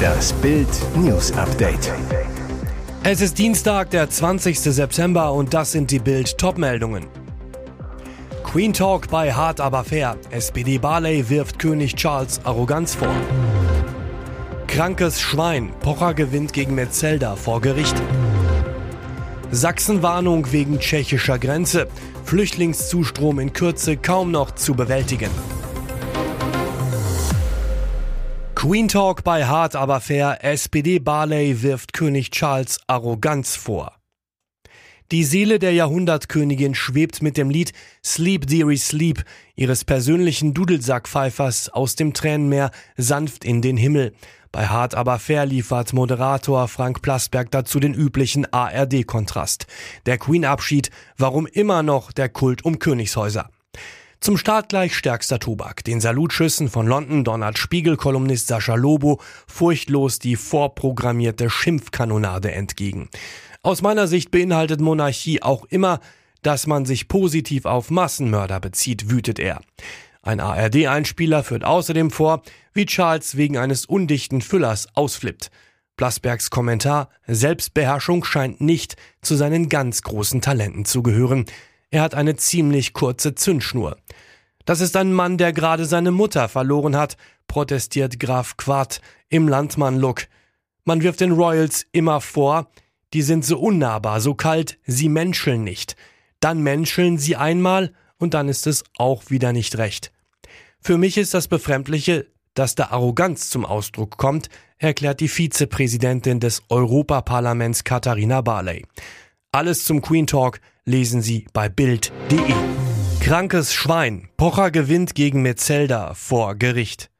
Das Bild News Update. Es ist Dienstag, der 20. September und das sind die Bild Topmeldungen. Queen Talk bei Hart aber fair. SPD Barley wirft König Charles Arroganz vor. Krankes Schwein. Pocher gewinnt gegen Metzelder vor Gericht. Sachsenwarnung wegen tschechischer Grenze. Flüchtlingszustrom in Kürze kaum noch zu bewältigen. Queen Talk bei Hart aber fair. SPD Barley wirft König Charles Arroganz vor. Die Seele der Jahrhundertkönigin schwebt mit dem Lied Sleep Deary Sleep ihres persönlichen Dudelsackpfeifers aus dem Tränenmeer sanft in den Himmel. Bei Hart aber fair liefert Moderator Frank Plasberg dazu den üblichen ARD-Kontrast. Der Queen-Abschied, warum immer noch der Kult um Königshäuser. Zum Start gleich stärkster Tobak. Den Salutschüssen von London donnert Spiegel-Kolumnist Sascha Lobo furchtlos die vorprogrammierte Schimpfkanonade entgegen. Aus meiner Sicht beinhaltet Monarchie auch immer, dass man sich positiv auf Massenmörder bezieht, wütet er. Ein ARD-Einspieler führt außerdem vor, wie Charles wegen eines undichten Füllers ausflippt. Plasbergs Kommentar Selbstbeherrschung scheint nicht zu seinen ganz großen Talenten zu gehören. Er hat eine ziemlich kurze Zündschnur. Das ist ein Mann, der gerade seine Mutter verloren hat, protestiert Graf Quart im Landmann-Look. Man wirft den Royals immer vor, die sind so unnahbar, so kalt, sie menscheln nicht. Dann menscheln sie einmal und dann ist es auch wieder nicht recht. Für mich ist das Befremdliche, dass da Arroganz zum Ausdruck kommt, erklärt die Vizepräsidentin des Europaparlaments Katharina Barley. Alles zum Queen Talk lesen Sie bei Bild.de. Krankes Schwein. Pocher gewinnt gegen Metzelder vor Gericht.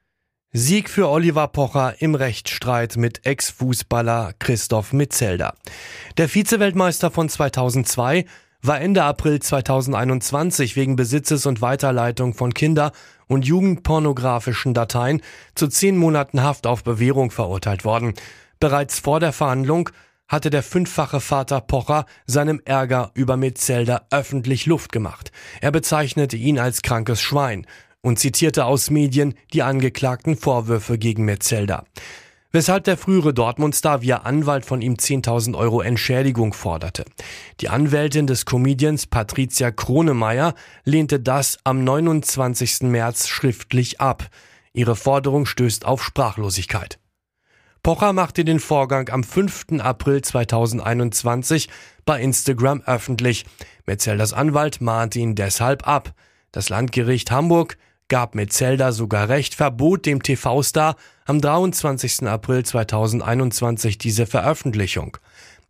Sieg für Oliver Pocher im Rechtsstreit mit Ex-Fußballer Christoph Metzelder. Der Vizeweltmeister von 2002 war Ende April 2021 wegen Besitzes und Weiterleitung von Kinder- und Jugendpornografischen Dateien zu zehn Monaten Haft auf Bewährung verurteilt worden. Bereits vor der Verhandlung hatte der fünffache Vater Pocher seinem Ärger über Metzelder öffentlich Luft gemacht. Er bezeichnete ihn als krankes Schwein und zitierte aus Medien die angeklagten Vorwürfe gegen Metzelder. Weshalb der frühere Dortmund-Star via Anwalt von ihm 10.000 Euro Entschädigung forderte. Die Anwältin des Comedians Patricia Kronemeyer lehnte das am 29. März schriftlich ab. Ihre Forderung stößt auf Sprachlosigkeit. Pocher machte den Vorgang am 5. April 2021 bei Instagram öffentlich. Metzelders Anwalt mahnte ihn deshalb ab. Das Landgericht Hamburg gab Metzelder sogar recht, verbot dem TV-Star am 23. April 2021 diese Veröffentlichung.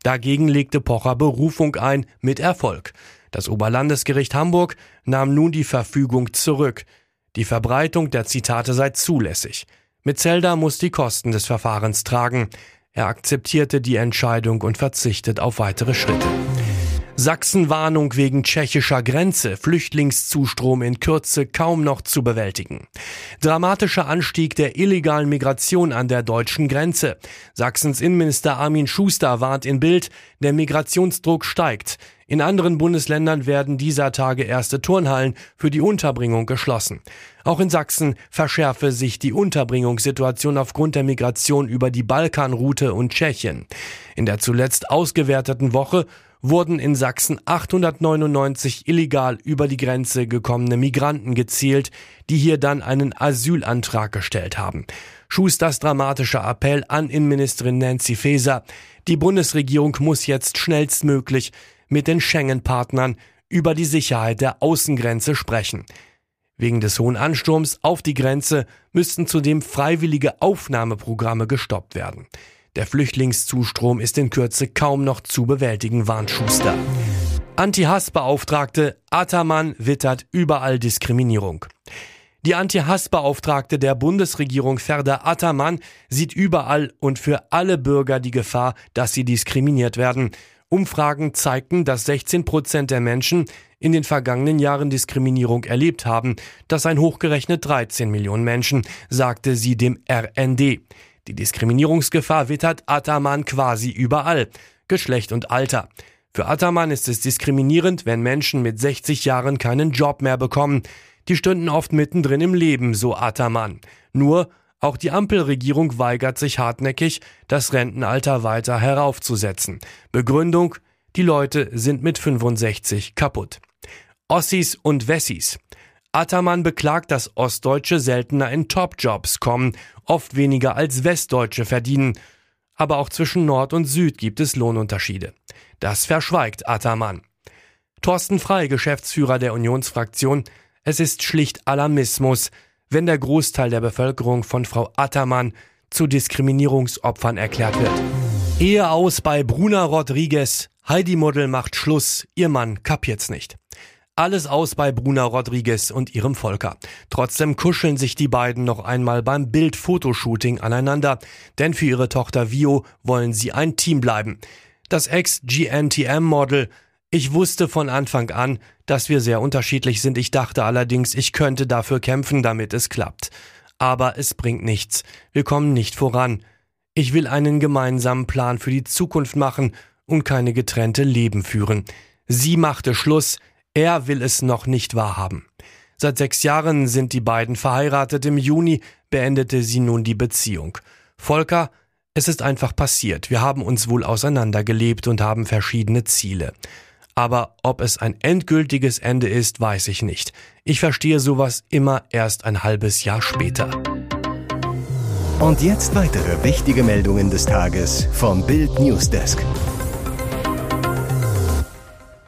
Dagegen legte Pocher Berufung ein, mit Erfolg. Das Oberlandesgericht Hamburg nahm nun die Verfügung zurück. Die Verbreitung der Zitate sei zulässig. Metzelder muss die Kosten des Verfahrens tragen. Er akzeptierte die Entscheidung und verzichtet auf weitere Schritte. Sachsenwarnung wegen tschechischer Grenze, Flüchtlingszustrom in Kürze kaum noch zu bewältigen. Dramatischer Anstieg der illegalen Migration an der deutschen Grenze. Sachsens Innenminister Armin Schuster warnt in Bild, der Migrationsdruck steigt. In anderen Bundesländern werden dieser Tage erste Turnhallen für die Unterbringung geschlossen. Auch in Sachsen verschärfe sich die Unterbringungssituation aufgrund der Migration über die Balkanroute und Tschechien. In der zuletzt ausgewerteten Woche wurden in Sachsen 899 illegal über die Grenze gekommene Migranten gezählt, die hier dann einen Asylantrag gestellt haben. Schusters dramatischer Appell an Innenministerin Nancy Faeser. Die Bundesregierung muss jetzt schnellstmöglich mit den Schengen-Partnern über die Sicherheit der Außengrenze sprechen. Wegen des hohen Ansturms auf die Grenze müssten zudem freiwillige Aufnahmeprogramme gestoppt werden. Der Flüchtlingszustrom ist in Kürze kaum noch zu bewältigen, warnt Schuster. Anti-Hass-Beauftragte Ataman wittert überall Diskriminierung. Die Anti-Hass-Beauftragte der Bundesregierung Ferda Ataman sieht überall und für alle Bürger die Gefahr, dass sie diskriminiert werden. Umfragen zeigten, dass 16 Prozent der Menschen in den vergangenen Jahren Diskriminierung erlebt haben. Das seien hochgerechnet 13 Millionen Menschen, sagte sie dem RND. Die Diskriminierungsgefahr wittert Ataman quasi überall. Geschlecht und Alter. Für Ataman ist es diskriminierend, wenn Menschen mit 60 Jahren keinen Job mehr bekommen. Die stünden oft mittendrin im Leben, so Ataman. Nur Auch die Ampelregierung weigert sich hartnäckig, das Rentenalter weiter heraufzusetzen. Begründung, die Leute sind mit 65 kaputt. Ossis und Wessis. Attermann beklagt, dass Ostdeutsche seltener in Top-Jobs kommen, oft weniger als Westdeutsche verdienen. Aber auch zwischen Nord und Süd gibt es Lohnunterschiede. Das verschweigt Attermann. Thorsten Frei, Geschäftsführer der Unionsfraktion, es ist schlicht Alarmismus, wenn der Großteil der Bevölkerung von Frau Attermann zu Diskriminierungsopfern erklärt wird. Ehe aus bei Bruna Rodriguez. Heidi Model macht Schluss. Ihr Mann kapiert's nicht. Alles aus bei Bruna Rodriguez und ihrem Volker. Trotzdem kuscheln sich die beiden noch einmal beim Bild-Fotoshooting aneinander, denn für ihre Tochter Vio wollen sie ein Team bleiben. Das Ex-GNTM-Model ich wusste von Anfang an, dass wir sehr unterschiedlich sind. Ich dachte allerdings, ich könnte dafür kämpfen, damit es klappt. Aber es bringt nichts. Wir kommen nicht voran. Ich will einen gemeinsamen Plan für die Zukunft machen und keine getrennte Leben führen. Sie machte Schluss, er will es noch nicht wahrhaben. Seit sechs Jahren sind die beiden verheiratet. Im Juni beendete sie nun die Beziehung. Volker, es ist einfach passiert. Wir haben uns wohl auseinandergelebt und haben verschiedene Ziele. Aber ob es ein endgültiges Ende ist, weiß ich nicht. Ich verstehe sowas immer erst ein halbes Jahr später. Und jetzt weitere wichtige Meldungen des Tages vom Bild Newsdesk.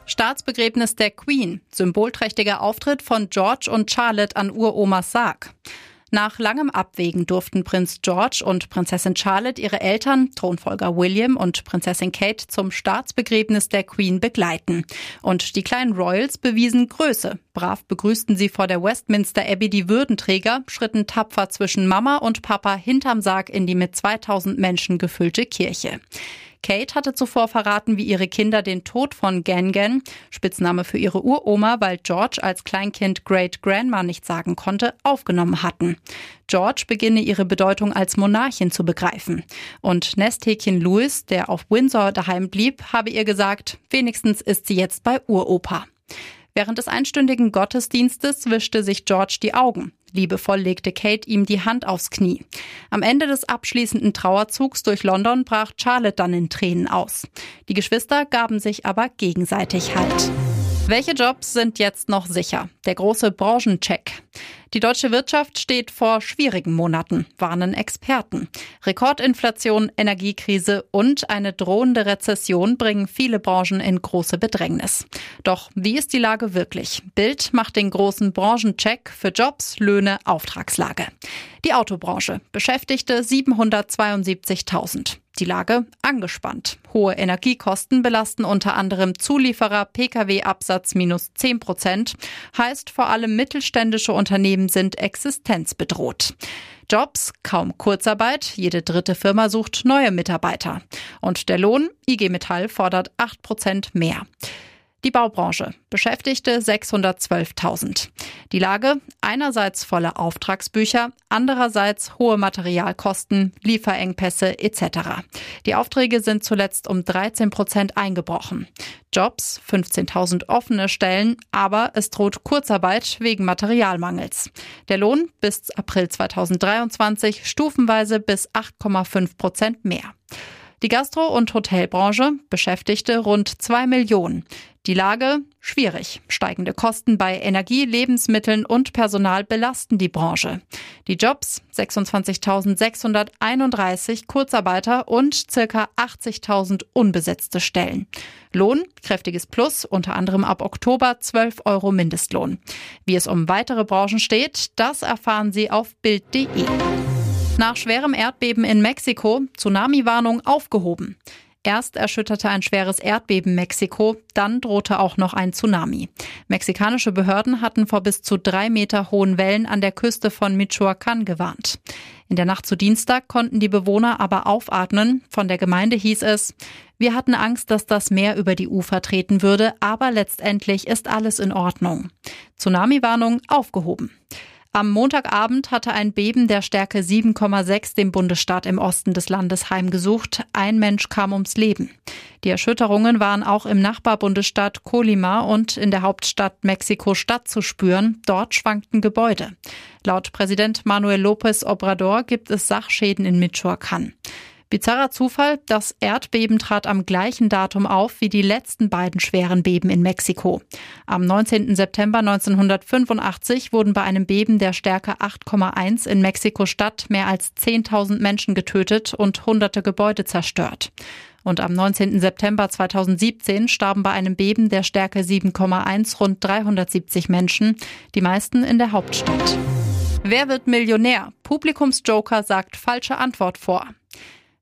Staatsbegräbnis der Queen. Symbolträchtiger Auftritt von George und Charlotte an Uromas Sarg. Nach langem Abwägen durften Prinz George und Prinzessin Charlotte ihre Eltern, Thronfolger William und Prinzessin Kate, zum Staatsbegräbnis der Queen begleiten. Und die kleinen Royals bewiesen Größe. Brav begrüßten sie vor der Westminster Abbey die Würdenträger, schritten tapfer zwischen Mama und Papa hinterm Sarg in die mit 2000 Menschen gefüllte Kirche. Kate hatte zuvor verraten, wie ihre Kinder den Tod von Gangan, Spitzname für ihre Uroma, weil George als Kleinkind Great Grandma nicht sagen konnte, aufgenommen hatten. George beginne ihre Bedeutung als Monarchin zu begreifen. Und Nesthäkchen Louis, der auf Windsor daheim blieb, habe ihr gesagt, wenigstens ist sie jetzt bei Uropa. Während des einstündigen Gottesdienstes wischte sich George die Augen. Liebevoll legte Kate ihm die Hand aufs Knie. Am Ende des abschließenden Trauerzugs durch London brach Charlotte dann in Tränen aus. Die Geschwister gaben sich aber gegenseitig Halt. Welche Jobs sind jetzt noch sicher? Der große Branchencheck. Die deutsche Wirtschaft steht vor schwierigen Monaten, warnen Experten. Rekordinflation, Energiekrise und eine drohende Rezession bringen viele Branchen in große Bedrängnis. Doch wie ist die Lage wirklich? Bild macht den großen Branchencheck für Jobs, Löhne, Auftragslage. Die Autobranche beschäftigte 772.000. Die Lage angespannt. Hohe Energiekosten belasten unter anderem Zulieferer, Pkw-Absatz minus 10 Prozent. Heißt, vor allem mittelständische Unternehmen sind existenzbedroht. Jobs, kaum Kurzarbeit, jede dritte Firma sucht neue Mitarbeiter. Und der Lohn, IG Metall fordert 8 Prozent mehr. Die Baubranche beschäftigte 612.000. Die Lage einerseits volle Auftragsbücher, andererseits hohe Materialkosten, Lieferengpässe etc. Die Aufträge sind zuletzt um 13 Prozent eingebrochen. Jobs 15.000 offene Stellen, aber es droht Kurzarbeit wegen Materialmangels. Der Lohn bis April 2023 stufenweise bis 8,5 Prozent mehr. Die Gastro- und Hotelbranche beschäftigte rund zwei Millionen. Die Lage schwierig. Steigende Kosten bei Energie, Lebensmitteln und Personal belasten die Branche. Die Jobs 26.631 Kurzarbeiter und circa 80.000 unbesetzte Stellen. Lohn kräftiges Plus, unter anderem ab Oktober 12 Euro Mindestlohn. Wie es um weitere Branchen steht, das erfahren Sie auf Bild.de. Nach schwerem Erdbeben in Mexiko Tsunami-Warnung aufgehoben. Erst erschütterte ein schweres Erdbeben Mexiko, dann drohte auch noch ein Tsunami. Mexikanische Behörden hatten vor bis zu drei Meter hohen Wellen an der Küste von Michoacán gewarnt. In der Nacht zu Dienstag konnten die Bewohner aber aufatmen. Von der Gemeinde hieß es, wir hatten Angst, dass das Meer über die Ufer treten würde, aber letztendlich ist alles in Ordnung. Tsunami-Warnung aufgehoben. Am Montagabend hatte ein Beben der Stärke 7,6 den Bundesstaat im Osten des Landes heimgesucht. Ein Mensch kam ums Leben. Die Erschütterungen waren auch im Nachbarbundesstaat Colima und in der Hauptstadt Mexiko-Stadt zu spüren. Dort schwankten Gebäude. Laut Präsident Manuel López Obrador gibt es Sachschäden in Michoacán. Bizarrer Zufall, das Erdbeben trat am gleichen Datum auf wie die letzten beiden schweren Beben in Mexiko. Am 19. September 1985 wurden bei einem Beben der Stärke 8,1 in Mexiko-Stadt mehr als 10.000 Menschen getötet und hunderte Gebäude zerstört. Und am 19. September 2017 starben bei einem Beben der Stärke 7,1 rund 370 Menschen, die meisten in der Hauptstadt. Wer wird Millionär? Publikumsjoker sagt falsche Antwort vor.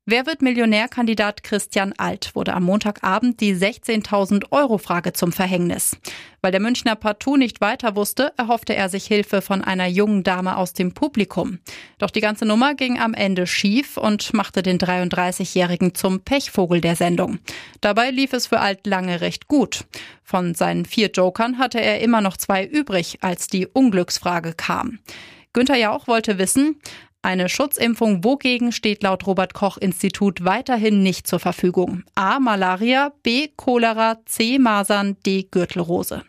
Wer wird Millionärkandidat Christian Alt wurde am Montagabend die 16.000 Euro Frage zum Verhängnis. Weil der Münchner partout nicht weiter wusste, erhoffte er sich Hilfe von einer jungen Dame aus dem Publikum. Doch die ganze Nummer ging am Ende schief und machte den 33-Jährigen zum Pechvogel der Sendung. Dabei lief es für Alt lange recht gut. Von seinen vier Jokern hatte er immer noch zwei übrig, als die Unglücksfrage kam. Günther Jauch wollte wissen, eine Schutzimpfung wogegen steht laut Robert Koch Institut weiterhin nicht zur Verfügung. A. Malaria, B. Cholera, C. Masern, D. Gürtelrose.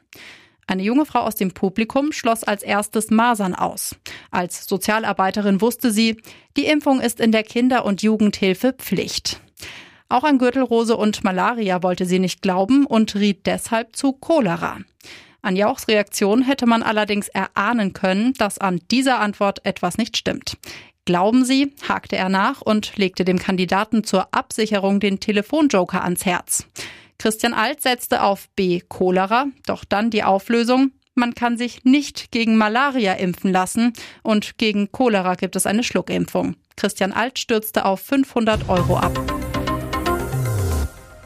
Eine junge Frau aus dem Publikum schloss als erstes Masern aus. Als Sozialarbeiterin wusste sie, die Impfung ist in der Kinder- und Jugendhilfe Pflicht. Auch an Gürtelrose und Malaria wollte sie nicht glauben und riet deshalb zu Cholera. An Jauchs Reaktion hätte man allerdings erahnen können, dass an dieser Antwort etwas nicht stimmt. Glauben Sie, hakte er nach und legte dem Kandidaten zur Absicherung den Telefonjoker ans Herz. Christian Alt setzte auf B. Cholera, doch dann die Auflösung. Man kann sich nicht gegen Malaria impfen lassen und gegen Cholera gibt es eine Schluckimpfung. Christian Alt stürzte auf 500 Euro ab.